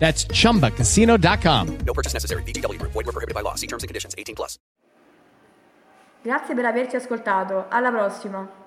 That's chumbacasino.com. No purchase necessary. VGW. Void were prohibited by law. See terms and conditions. 18 plus. Grazie per averci ascoltato, alla prossima!